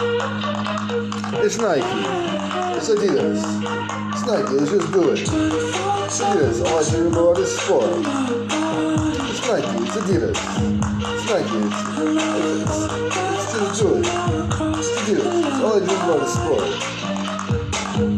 It's Nike. It's Adidas. It's Nike. Let's just do it. It's Adidas. All I do about is sport. It's Nike. It's Adidas. It's Nike. It's, Adidas. Let's just do it. It's Adidas. All I do about is sport.